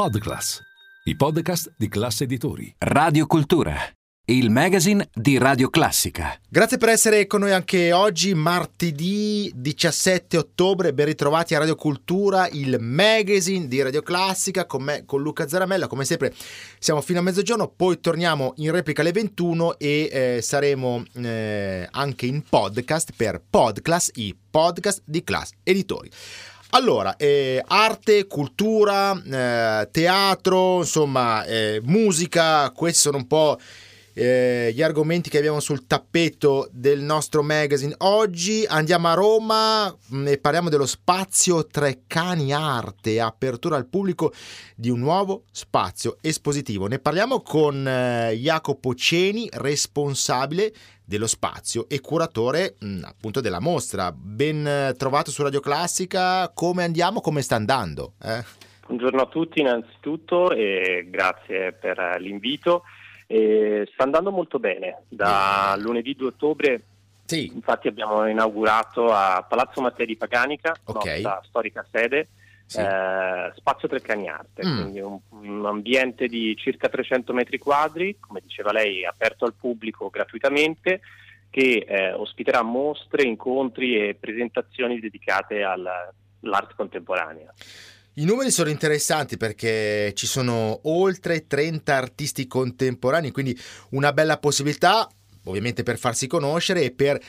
Podclass, i podcast di classe editori. Radio Cultura, il magazine di Radio Classica. Grazie per essere con noi anche oggi, martedì 17 ottobre. Ben ritrovati a Radio Cultura, il magazine di Radio Classica con me, con Luca Zaramella. Come sempre, siamo fino a mezzogiorno, poi torniamo in replica alle 21 e eh, saremo eh, anche in podcast per Podclass, i podcast di Class Editori. Allora, eh, arte, cultura, eh, teatro, insomma, eh, musica, questi sono un po' eh, gli argomenti che abbiamo sul tappeto del nostro magazine. Oggi andiamo a Roma mm, e parliamo dello spazio Treccani Arte, apertura al pubblico di un nuovo spazio espositivo. Ne parliamo con eh, Jacopo Ceni, responsabile dello spazio e curatore mh, mm, appunto della mostra. Ben eh, trovato su Radio Classica, come andiamo, come sta andando? Eh? Buongiorno a tutti innanzitutto e grazie per l'invito. E sta andando molto bene, da lunedì 2 ottobre sì. infatti abbiamo inaugurato a Palazzo Mattei di Paganica, okay. nostra storica sede, sì. eh, Spazio Treccani Arte, mm. quindi un, un, ambiente di circa 300 metri quadri, come diceva lei, aperto al pubblico gratuitamente, che eh, ospiterà mostre, incontri e presentazioni dedicate all'arte contemporanea. I numeri sono interessanti perché ci sono oltre 30 artisti contemporanei, quindi una bella possibilità, ovviamente per farsi conoscere e per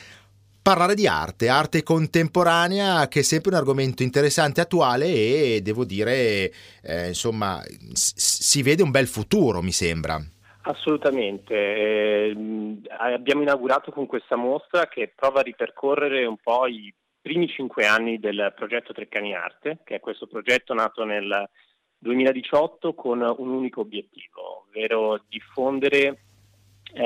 parlare di arte, arte contemporanea che è sempre un argomento interessante, attuale e devo dire, eh, insomma, si vede un bel futuro, mi sembra. Assolutamente, eh, abbiamo inaugurato con questa mostra che prova a ripercorrere un po' i primi cinque anni del progetto Treccani Arte, che è questo progetto nato nel 2018 con un unico obiettivo, ovvero diffondere eh,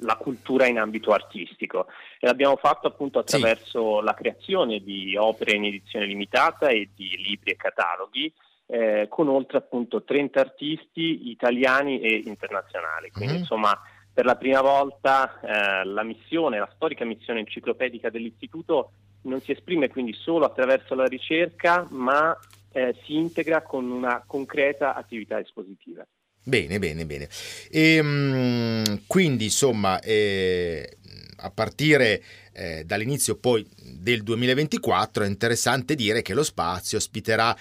la cultura in ambito artistico e l'abbiamo fatto appunto attraverso sì. la creazione di opere in edizione limitata e di libri e cataloghi eh, con oltre appunto 30 artisti italiani e internazionali. Quindi mm-hmm. insomma per la prima volta eh, la missione, la storica missione enciclopedica dell'istituto non si esprime quindi solo attraverso la ricerca, ma eh, si integra con una concreta attività espositiva. Bene, bene, bene. E, ehm, quindi, insomma, eh, a partire eh, dall'inizio poi del 2024 è interessante dire che lo spazio ospiterà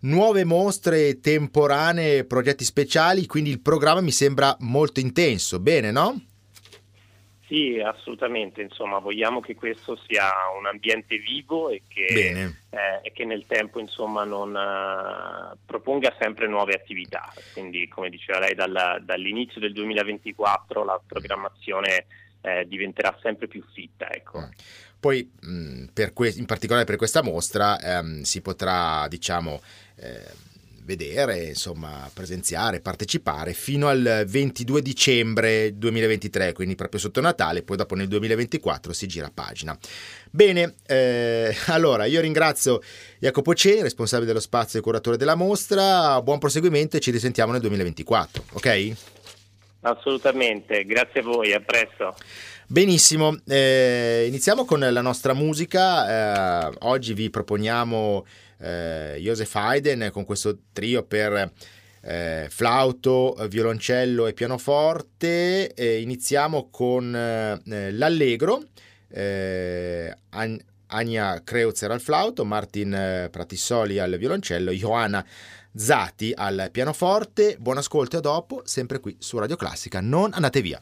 nuove mostre temporanee, progetti speciali, quindi il programma mi sembra molto intenso, bene, no? Sì, assolutamente, insomma, vogliamo che questo sia un ambiente vivo e che, eh, e che nel tempo insomma, non uh, proponga sempre nuove attività. Quindi, come diceva lei, dal, dall'inizio del 2024 la programmazione eh, diventerà sempre più fitta. Ecco. Mm. Poi, mh, que- in particolare per questa mostra, ehm, si potrà, diciamo, eh, vedere, insomma, presenziare, partecipare fino al 22 dicembre 2023, quindi proprio sotto Natale, poi dopo nel 2024 si gira pagina. Bene, eh, allora io ringrazio Jacopo Ceni, responsabile dello spazio e curatore della mostra, buon proseguimento e ci risentiamo nel 2024, ok? Assolutamente, grazie a voi, a presto. Benissimo, eh, iniziamo con la nostra musica, eh, oggi vi proponiamo eh, Joseph Haydn con questo trio per eh, flauto, violoncello e pianoforte. Iniziamo con eh, l'Allegro, eh, An- Ania Kreutzer al flauto, Martin Pratissoli al violoncello, Johanna Zati al pianoforte. Buon ascolto a dopo, sempre qui su Radio Classica. Non andate via.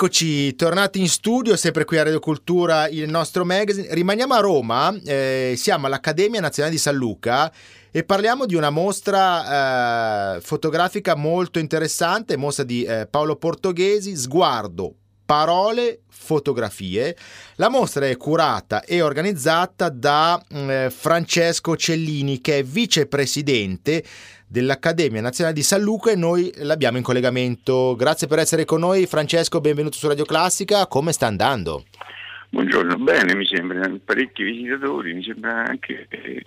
Eccoci, tornati in studio, sempre qui a Radio Cultura, il nostro magazine. Rimaniamo a Roma, eh, siamo all'Accademia Nazionale di San Luca e parliamo di una mostra eh, fotografica molto interessante, mostra di eh, Paolo Portoghesi, Sguardo, parole, fotografie. La mostra è curata e organizzata da eh, Francesco Cellini, che è vicepresidente dell'Accademia Nazionale di San Luca e noi l'abbiamo in collegamento. Grazie per essere con noi Francesco, benvenuto su Radio Classica, come sta andando? Buongiorno, bene mi sembra, parecchi visitatori, mi sembra anche che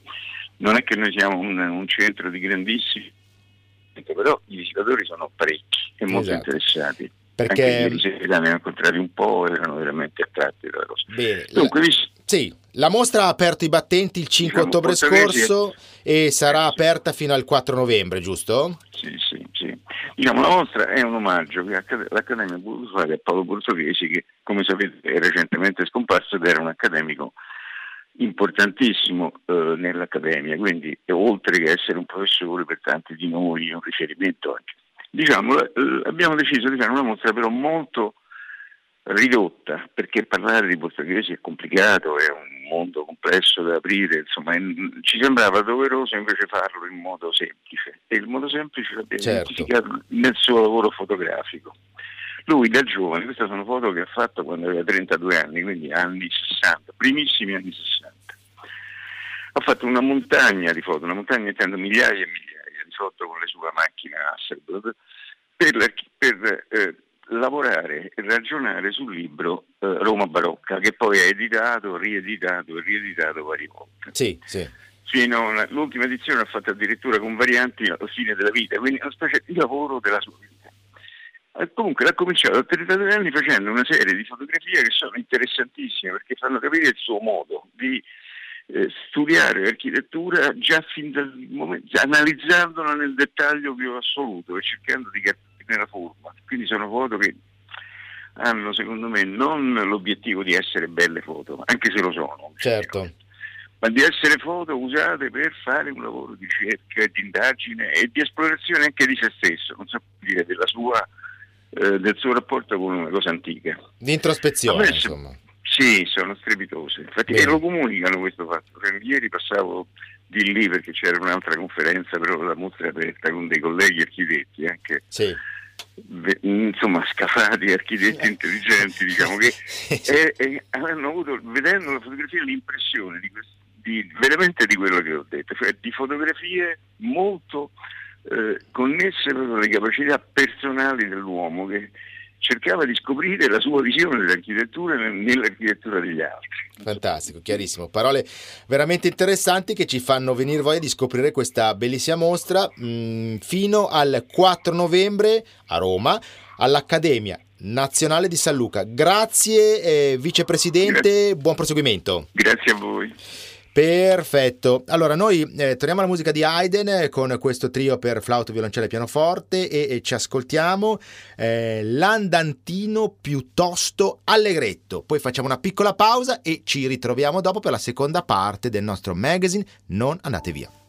non è che noi siamo un, un centro di grandissimi, però i visitatori sono parecchi e molto esatto. interessati. Perché... Anche ieri sera ne incontrati un po' erano veramente attratti dalla cosa. Bene, Dunque, la... Sì, la mostra ha aperto i battenti il 5 diciamo, ottobre scorso e sarà aperta fino al 4 novembre, giusto? Sì, sì, sì. Diciamo, la mostra è un omaggio che l'Accademia ha voluto fare a Paolo Portoghesi che, come sapete, è recentemente scomparso ed era un accademico importantissimo eh, nell'Accademia, quindi oltre che essere un professore per tanti di noi, un riferimento anche Diciamo, eh, abbiamo deciso di fare una mostra però molto ridotta, perché parlare di portoghesi è complicato, è un mondo complesso da aprire, insomma ci sembrava doveroso invece farlo in modo semplice e il modo semplice l'abbiamo certo. identificato nel suo lavoro fotografico. Lui da giovane, queste sono foto che ha fatto quando aveva 32 anni, quindi anni 60, primissimi anni 60, ha fatto una montagna di foto, una montagna intendo migliaia e migliaia risolto con la sua macchina Hasselblad per, per eh, lavorare e ragionare sul libro eh, Roma Barocca che poi è editato, rieditato e rieditato varie volte. Sì, sì. Fino all'ultima edizione l'ha fatto addirittura con varianti alla fine della vita, quindi una specie di lavoro della sua vita. E comunque l'ha cominciato a 32 anni facendo una serie di fotografie che sono interessantissime perché fanno capire il suo modo di eh, studiare l'architettura già fin dal momento, analizzandola nel dettaglio più assoluto e cercando di capire la forma. Quindi sono foto che hanno secondo me non l'obiettivo di essere belle foto, anche se lo sono. Certo. Ma di essere foto usate per fare un lavoro di ricerca, di indagine e di esplorazione anche di se stesso, non so dire della sua, eh, del suo rapporto con una cosa antica. Di introspezione, insomma. Sì, sono strepitose. Infatti, e lo comunicano questo fatto. Ieri passavo di lì perché c'era un'altra conferenza, però la mostra è aperta con dei colleghi architetti, anche sì. insomma scafati, architetti intelligenti, diciamo che e, e hanno avuto, vedendo la fotografia, l'impressione di, di, veramente di quello che ho detto, cioè di fotografie molto eh, connesse proprio alle capacità personali dell'uomo che cercava di scoprire la sua visione dell'architettura nell'architettura degli altri. Fantastico, chiarissimo. Parole veramente interessanti che ci fanno venire voglia di scoprire questa bellissima mostra mh, mm, fino al 4 novembre a Roma all'Accademia Nazionale di San Luca. Grazie eh, vicepresidente, Grazie. buon proseguimento. Grazie a voi. Perfetto. Allora, noi eh, torniamo alla musica di Haydn eh, con questo trio per flauto, violoncello e pianoforte e, e ci ascoltiamo eh, l'andantino piuttosto allegretto. Poi facciamo una piccola pausa e ci ritroviamo dopo per la seconda parte del nostro magazine. Non andate via.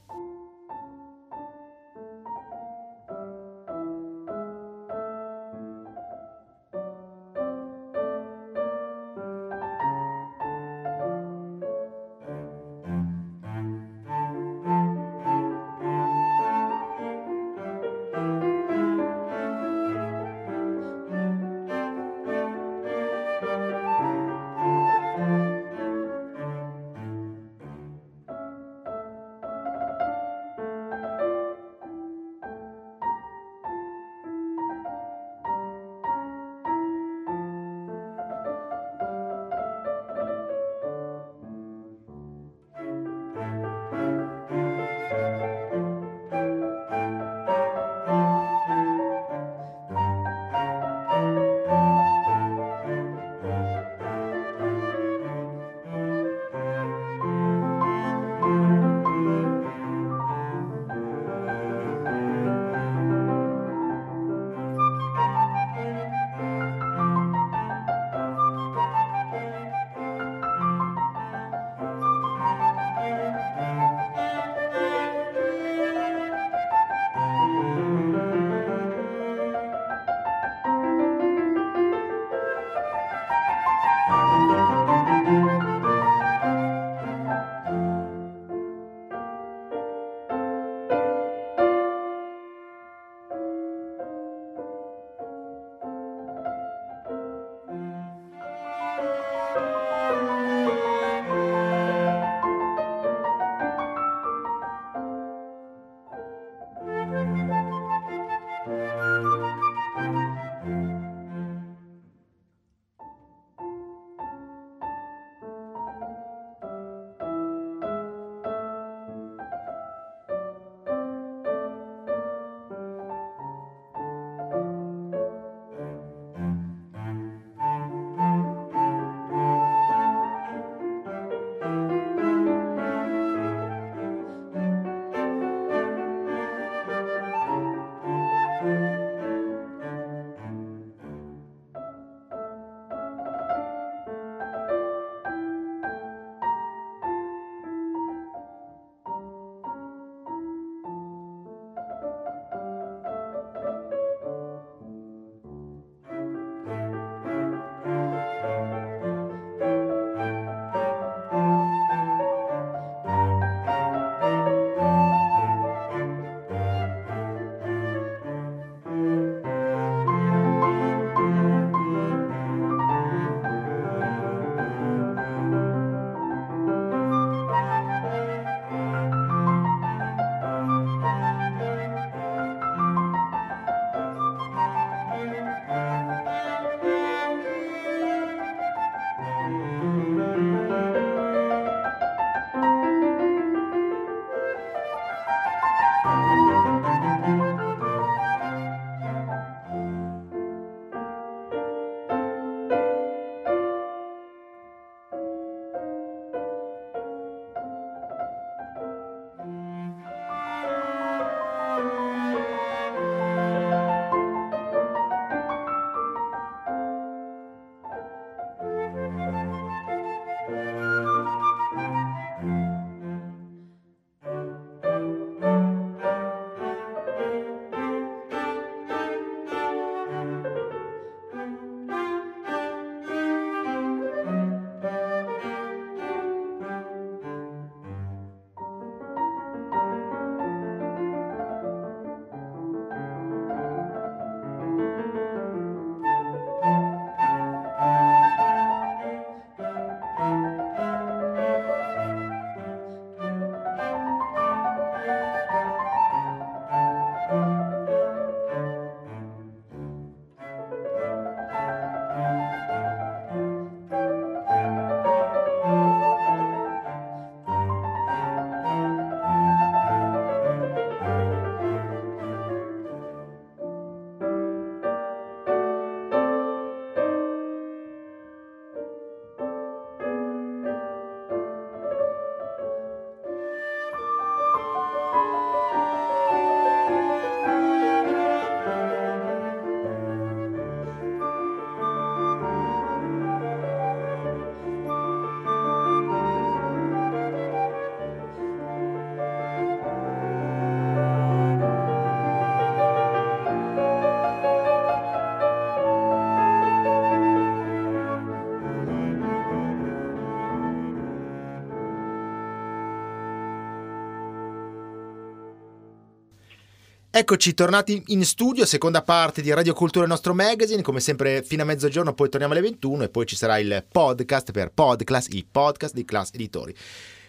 Eccoci tornati in studio, seconda parte di Radio Cultura, il nostro magazine. Come sempre, fino a mezzogiorno, poi torniamo alle 21 e poi ci sarà il podcast per Podclass, i podcast di Class Editori.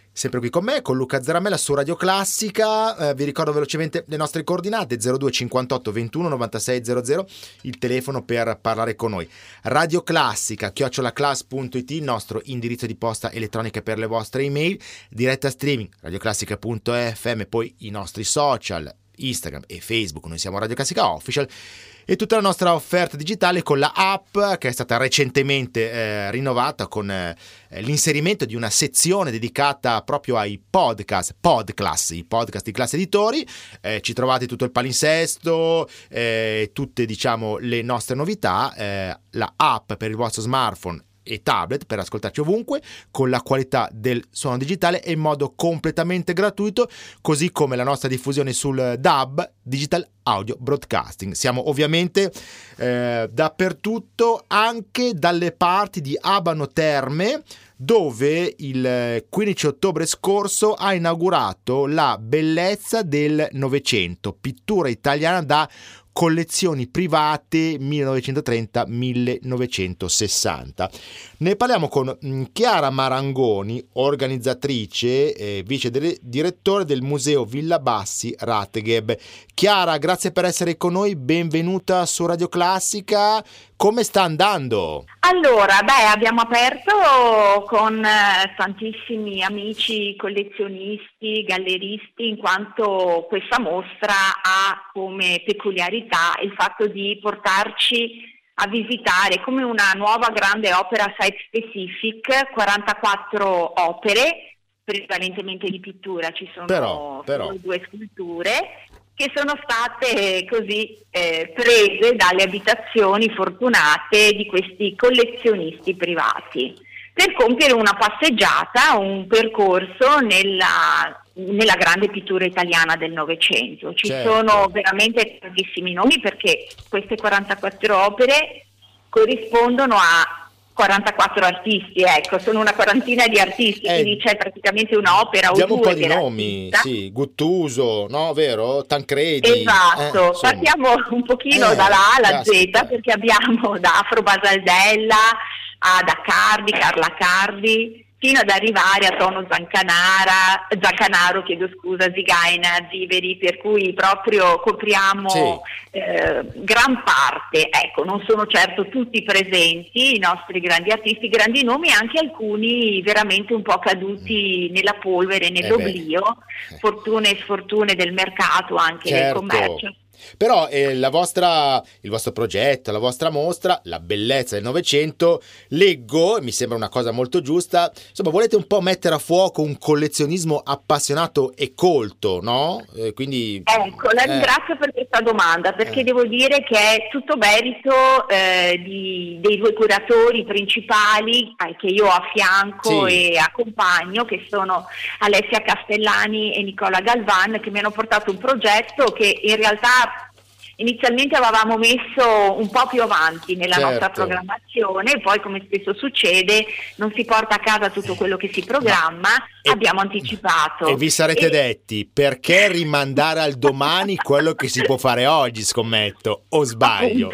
Sempre qui con me, con Luca Zaramella su Radio Classica. Eh, vi ricordo velocemente le nostre coordinate: 02 58 21 96 00, il telefono per parlare con noi. Radio Classica, chiocciolaclass.it, il nostro indirizzo di posta elettronica per le vostre email. Diretta streaming, radioclassica.fm, poi i nostri social, Instagram e Facebook, noi siamo Radio Classica Official e tutta la nostra offerta digitale con la app che è stata recentemente eh, rinnovata con eh, l'inserimento di una sezione dedicata proprio ai podcast, podcast, i podcast di classe editori. Eh, ci trovate tutto il palinsesto, eh, tutte diciamo le nostre novità, eh, la app per il vostro smartphone e tablet per ascoltarci ovunque con la qualità del suono digitale e in modo completamente gratuito, così come la nostra diffusione sul DAB, Digital Audio Broadcasting. Siamo ovviamente eh, dappertutto, anche dalle parti di Abano Terme, dove il 15 ottobre scorso ha inaugurato la bellezza del Novecento, pittura italiana da collezioni private 1930-1960. Ne parliamo con mm, Chiara Marangoni, organizzatrice e vice direttore del Museo Villa Bassi Ratgeb. Chiara, grazie per essere con noi, benvenuta su Radio Classica. Come sta andando? Allora, beh, abbiamo aperto con eh, tantissimi amici collezionisti, galleristi, in quanto questa mostra ha come peculiarità il fatto di portarci a visitare come una nuova grande opera site specific, 44 opere, prevalentemente di pittura, ci sono però, però. due sculture che sono state così eh, prese dalle abitazioni fortunate di questi collezionisti privati per compiere una passeggiata, un percorso nella, nella grande pittura italiana del Novecento. Ci certo. sono veramente tantissimi nomi perché queste 44 opere corrispondono a 44 artisti, ecco, sono una quarantina di artisti, eh, quindi c'è praticamente un'opera o Diamo un po' di nomi, sì, Guttuso, no, vero? Tancredi. Esatto, eh, partiamo un pochino eh, dalla A alla Z perché abbiamo da Afro Basaldella ad Accardi, Carla Cardi, fino ad arrivare a Tono Zancanara, Zancanaro, chiedo scusa, Zigaina, Ziveri, per cui proprio copriamo sì. eh, gran parte, ecco, non sono certo tutti presenti, i nostri grandi artisti, grandi nomi, anche alcuni veramente un po' caduti nella polvere, nell'oblio, eh fortune e sfortune del mercato, anche certo. del commercio. Però eh, vostra, il vostro progetto, la vostra mostra, la bellezza del Novecento, leggo, mi sembra una cosa molto giusta, insomma volete un po' mettere a fuoco un collezionismo appassionato e colto, no? Eh, quindi, ecco, la eh. ringrazio per questa domanda, perché eh. devo dire che è tutto merito eh, di, dei due curatori principali eh, che io ho a fianco sì. e accompagno, che sono Alessia Castellani e Nicola Galvan, che mi hanno portato un progetto che in realtà inizialmente avevamo messo un po' più avanti nella certo. nostra programmazione, poi come spesso succede non si porta a casa tutto quello che si programma, e, abbiamo anticipato. E vi sarete e... detti perché rimandare al domani quello che si può fare oggi, scommetto, o sbaglio?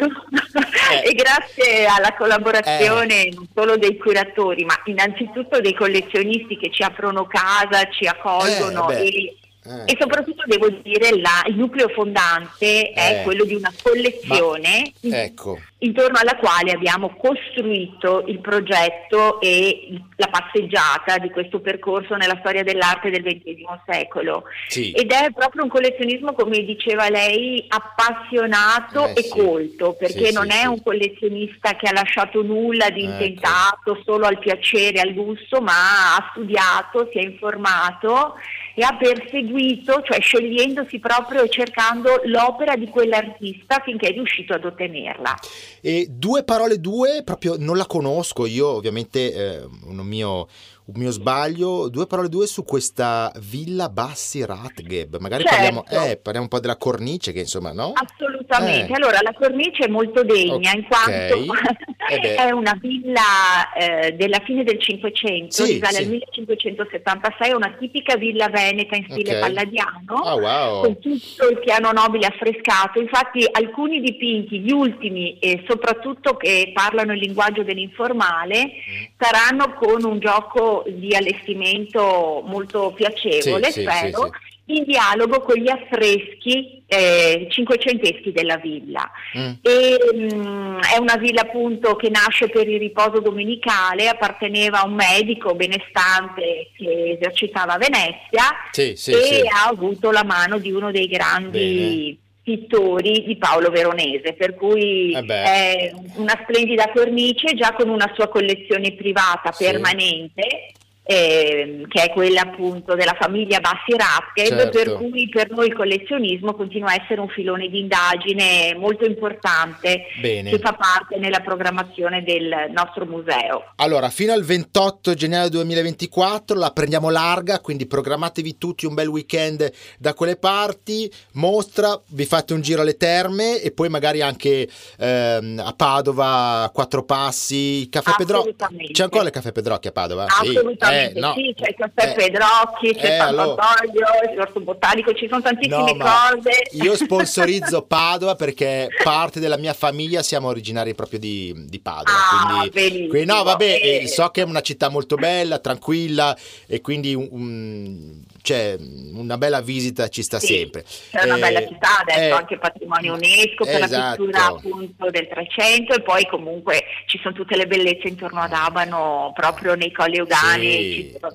Eh. e grazie alla collaborazione eh. non solo dei curatori, ma innanzitutto dei collezionisti che ci aprono casa, ci accolgono eh, e eh. E soprattutto devo dire la, il nucleo fondante è eh. quello di una collezione Ma, ecco. intorno alla quale abbiamo costruito il progetto e la passeggiata di questo percorso nella storia dell'arte del XX secolo. Sì. Ed è proprio un collezionismo, come diceva lei, appassionato eh, e sì. colto, perché sì, non è un collezionista che ha lasciato nulla di ecco. intentato solo al piacere, al gusto, ma ha studiato, si è informato e ha perseguito, cioè scegliendosi proprio e cercando l'opera di quell'artista finché è riuscito ad ottenerla. E due parole due, proprio non la conosco, io ovviamente eh, un, mio, un mio sbaglio, due parole due su questa Villa Bassi Ratgeb, magari certo. parliamo, eh, parliamo, un po' della cornice che insomma no? Assolutamente Assolutamente, eh. allora la cornice è molto degna okay. in quanto eh è una villa eh, della fine del Cinquecento, sì, risale sì. al 1576, è una tipica villa veneta in stile okay. palladiano, oh, wow. con tutto il piano nobile affrescato, infatti alcuni dipinti, gli ultimi e soprattutto che parlano il linguaggio dell'informale, mm. saranno con un gioco di allestimento molto piacevole, sì, spero in dialogo con gli affreschi eh, cinquecenteschi della villa. Mm. E, mh, mm, è una villa appunto che nasce per il riposo domenicale, apparteneva a un medico benestante che esercitava a Venezia sì, sì, e sì. ha avuto la mano di uno dei grandi Bene. pittori di Paolo Veronese, per cui eh è una splendida cornice già con una sua collezione privata permanente eh, che è quella appunto della famiglia Bassi Rasked, certo. per cui per noi il collezionismo continua a essere un filone di indagine molto importante Bene. che fa parte nella programmazione del nostro museo. Allora, fino al 28 gennaio 2024 la prendiamo larga, quindi programmatevi tutti un bel weekend da quelle parti, mostra, vi fate un giro alle terme e poi magari anche ehm, a Padova, Quattro Passi, Caffè Pedrocchi. C'è ancora il Caffè Pedrocchi a Padova? Assolutamente. Sì eh, no. sì, c'è il caffè eh, Pedrocchi, c'è eh, il Pantatoglio, allora... l'orto botanico, ci sono tantissime no, cose. Io sponsorizzo Padova perché parte della mia famiglia siamo originari proprio di, di Padova. Ah, quindi, quindi, no, vabbè, eh. so che è una città molto bella, tranquilla e quindi un, un cioè, una bella visita ci sta sì, sempre. C'è una eh, bella città, adesso eh, anche patrimonio UNESCO per esatto. la pittura appunto del 300 e poi comunque ci sono tutte le bellezze intorno ad Abano, proprio nei colli Eugani. Sì,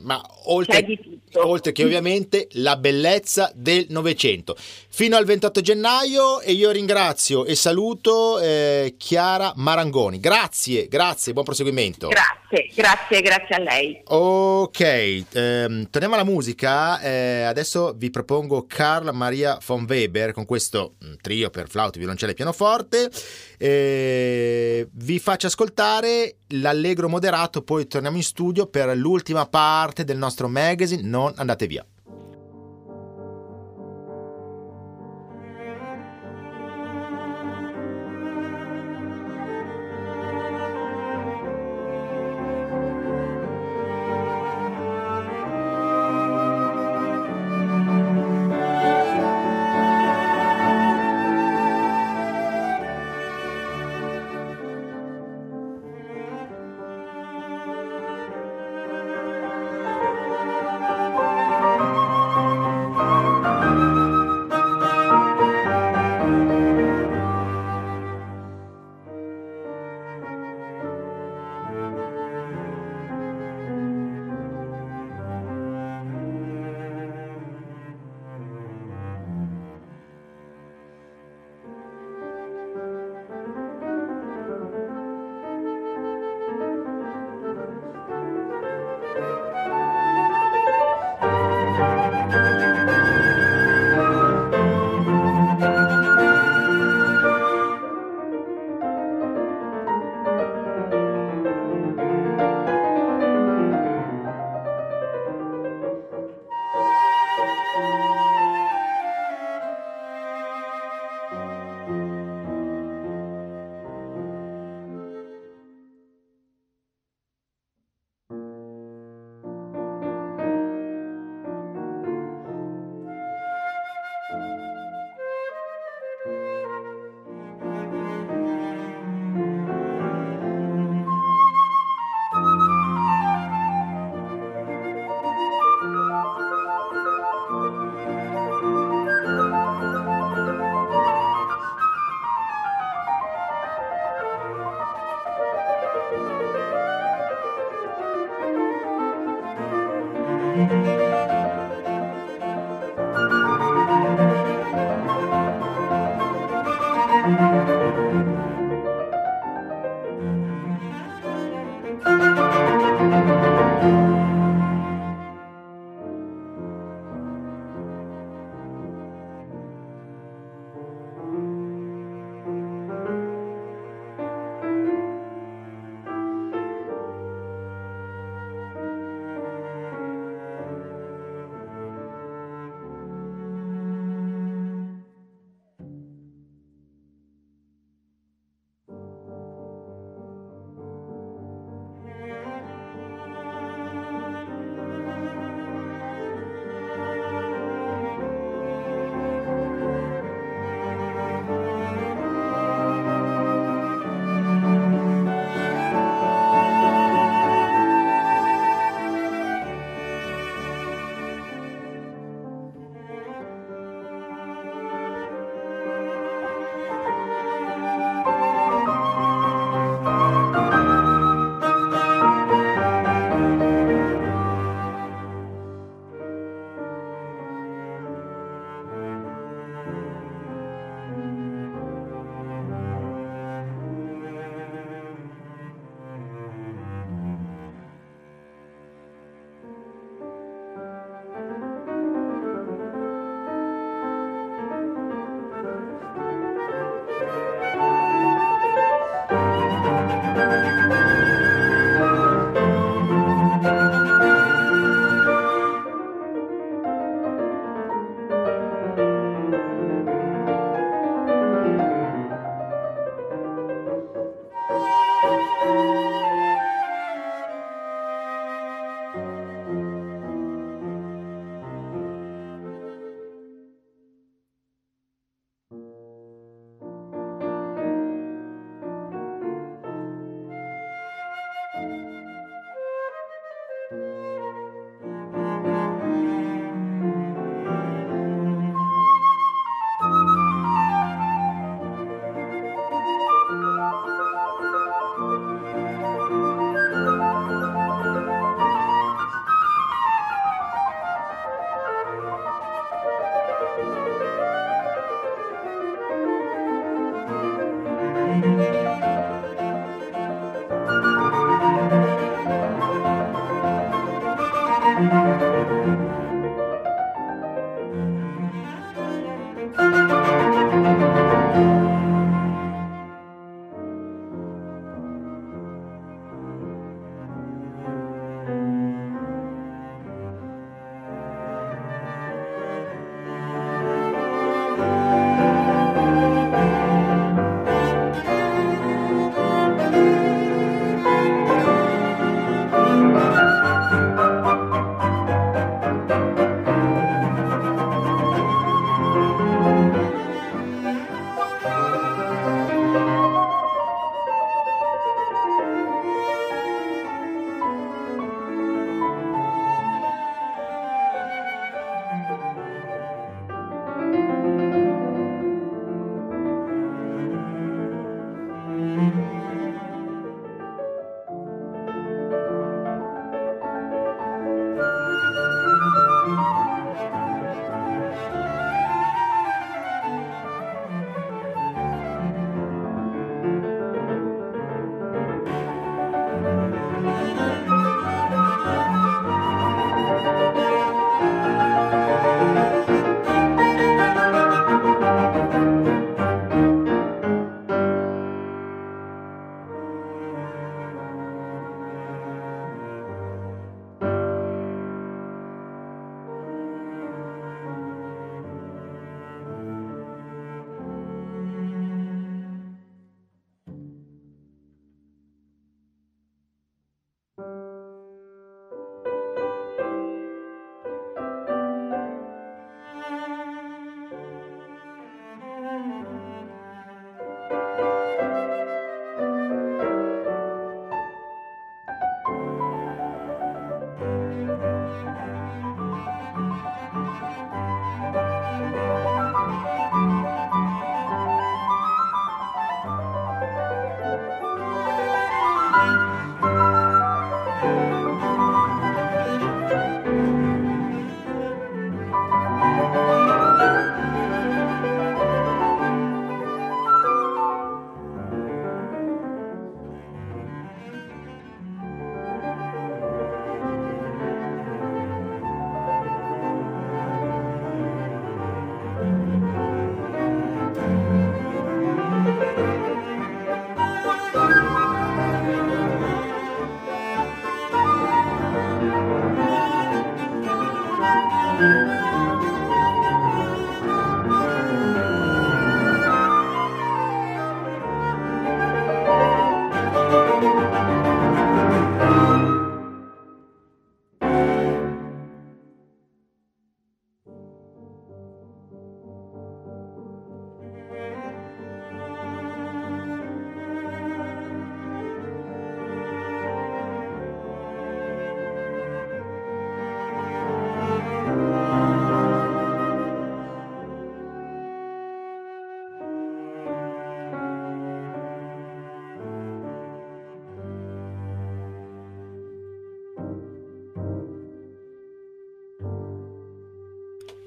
ma oltre, oltre che ovviamente la bellezza del Novecento. Fino al 28 gennaio e io ringrazio e saluto eh, Chiara Marangoni. Grazie, grazie, buon proseguimento. Grazie, grazie, grazie a lei. Ok, ehm, torniamo alla musica eh, adesso vi propongo Carl Maria von Weber con questo mm, trio per flauto, violoncello e pianoforte. Eh, vi faccio ascoltare l'allegro moderato, poi torniamo in studio per l'ultima parte del nostro magazine. Non andate via.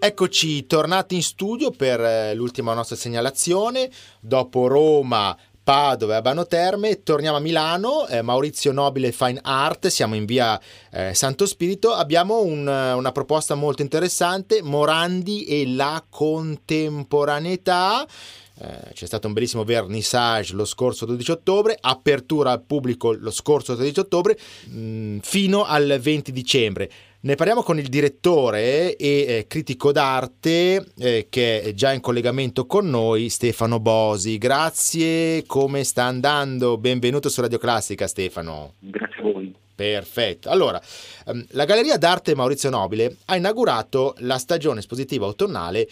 Eccoci tornati in studio per eh, l'ultima nostra segnalazione. Dopo Roma, Padova e Abano Terme, torniamo a Milano, eh, Maurizio Nobile Fine Art, siamo in via eh, Santo Spirito, abbiamo un, una proposta molto interessante, Morandi e la contemporaneità. Eh, c'è stato un bellissimo vernissage lo scorso 12 ottobre, apertura al pubblico lo scorso 13 ottobre mm, fino al 20 dicembre. Ne parliamo con il direttore e eh, critico d'arte eh, che è già in collegamento con noi, Stefano Bosi. Grazie, come sta andando? Benvenuto su Radio Classica Stefano. Grazie a voi. Perfetto. Allora, ehm, la Galleria d'Arte Maurizio Nobile ha inaugurato la stagione espositiva autunnale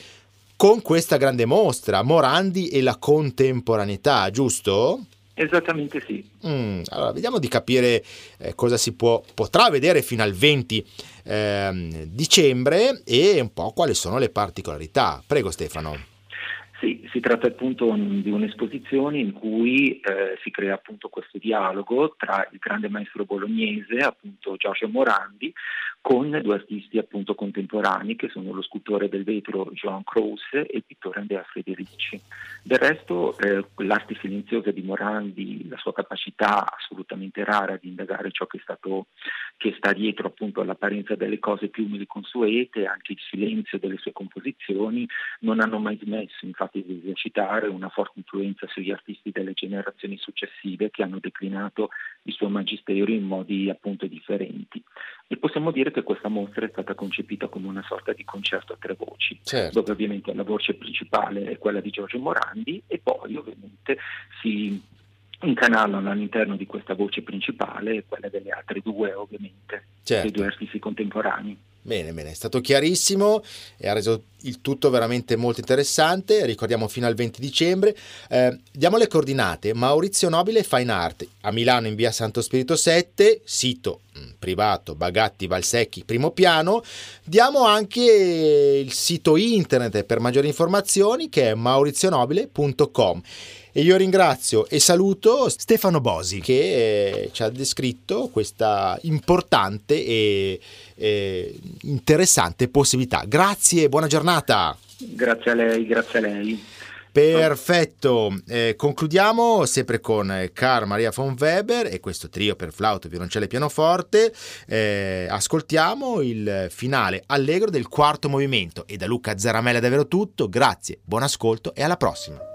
con questa grande mostra, Morandi e la contemporaneità, giusto? Esattamente sì. Mm, allora, vediamo di capire eh, cosa si può, potrà vedere fino al 20 eh, dicembre e un po' quali sono le particolarità. Prego Stefano. Sì, si tratta appunto di un'esposizione in cui eh, si crea appunto questo dialogo tra il grande maestro bolognese, appunto Giorgio Morandi, con due artisti appunto contemporanei che sono lo scultore del vetro Joan Crouse e il pittore Andrea Federici. Del resto eh, l'arte silenziosa di Morandi, la sua capacità assolutamente rara di indagare ciò che, è stato, che sta dietro appunto all'apparenza delle cose più umili consuete, anche il silenzio delle sue composizioni, non hanno mai smesso infatti di esercitare una forte influenza sugli artisti delle generazioni successive che hanno declinato il suo magistero in modi appunto differenti. E possiamo dire che questa mostra è stata concepita come una sorta di concerto a tre voci, certo. dove ovviamente la voce principale è quella di Giorgio Morandi e poi ovviamente si incanalano all'interno di questa voce principale quella delle altre due ovviamente, certo. dei due artisti contemporanei. Bene, bene, è stato chiarissimo e ha reso il tutto veramente molto interessante. Ricordiamo fino al 20 dicembre. Eh, diamo le coordinate: Maurizio Nobile Fine Art a Milano in via Santo Spirito 7, sito mm, privato Bagatti Valsecchi, primo piano. Diamo anche il sito internet per maggiori informazioni che è maurizionobile.com. E io ringrazio e saluto Stefano Bosi che eh, ci ha descritto questa importante e eh, interessante possibilità. Grazie e buona giornata. Grazie a lei, grazie a lei. Perfetto, eh, concludiamo sempre con Carl Maria von Weber e questo trio per flauto, violoncello e pianoforte. Eh, ascoltiamo il finale allegro del quarto movimento e da Luca Zaramella è davvero tutto. Grazie, buon ascolto e alla prossima.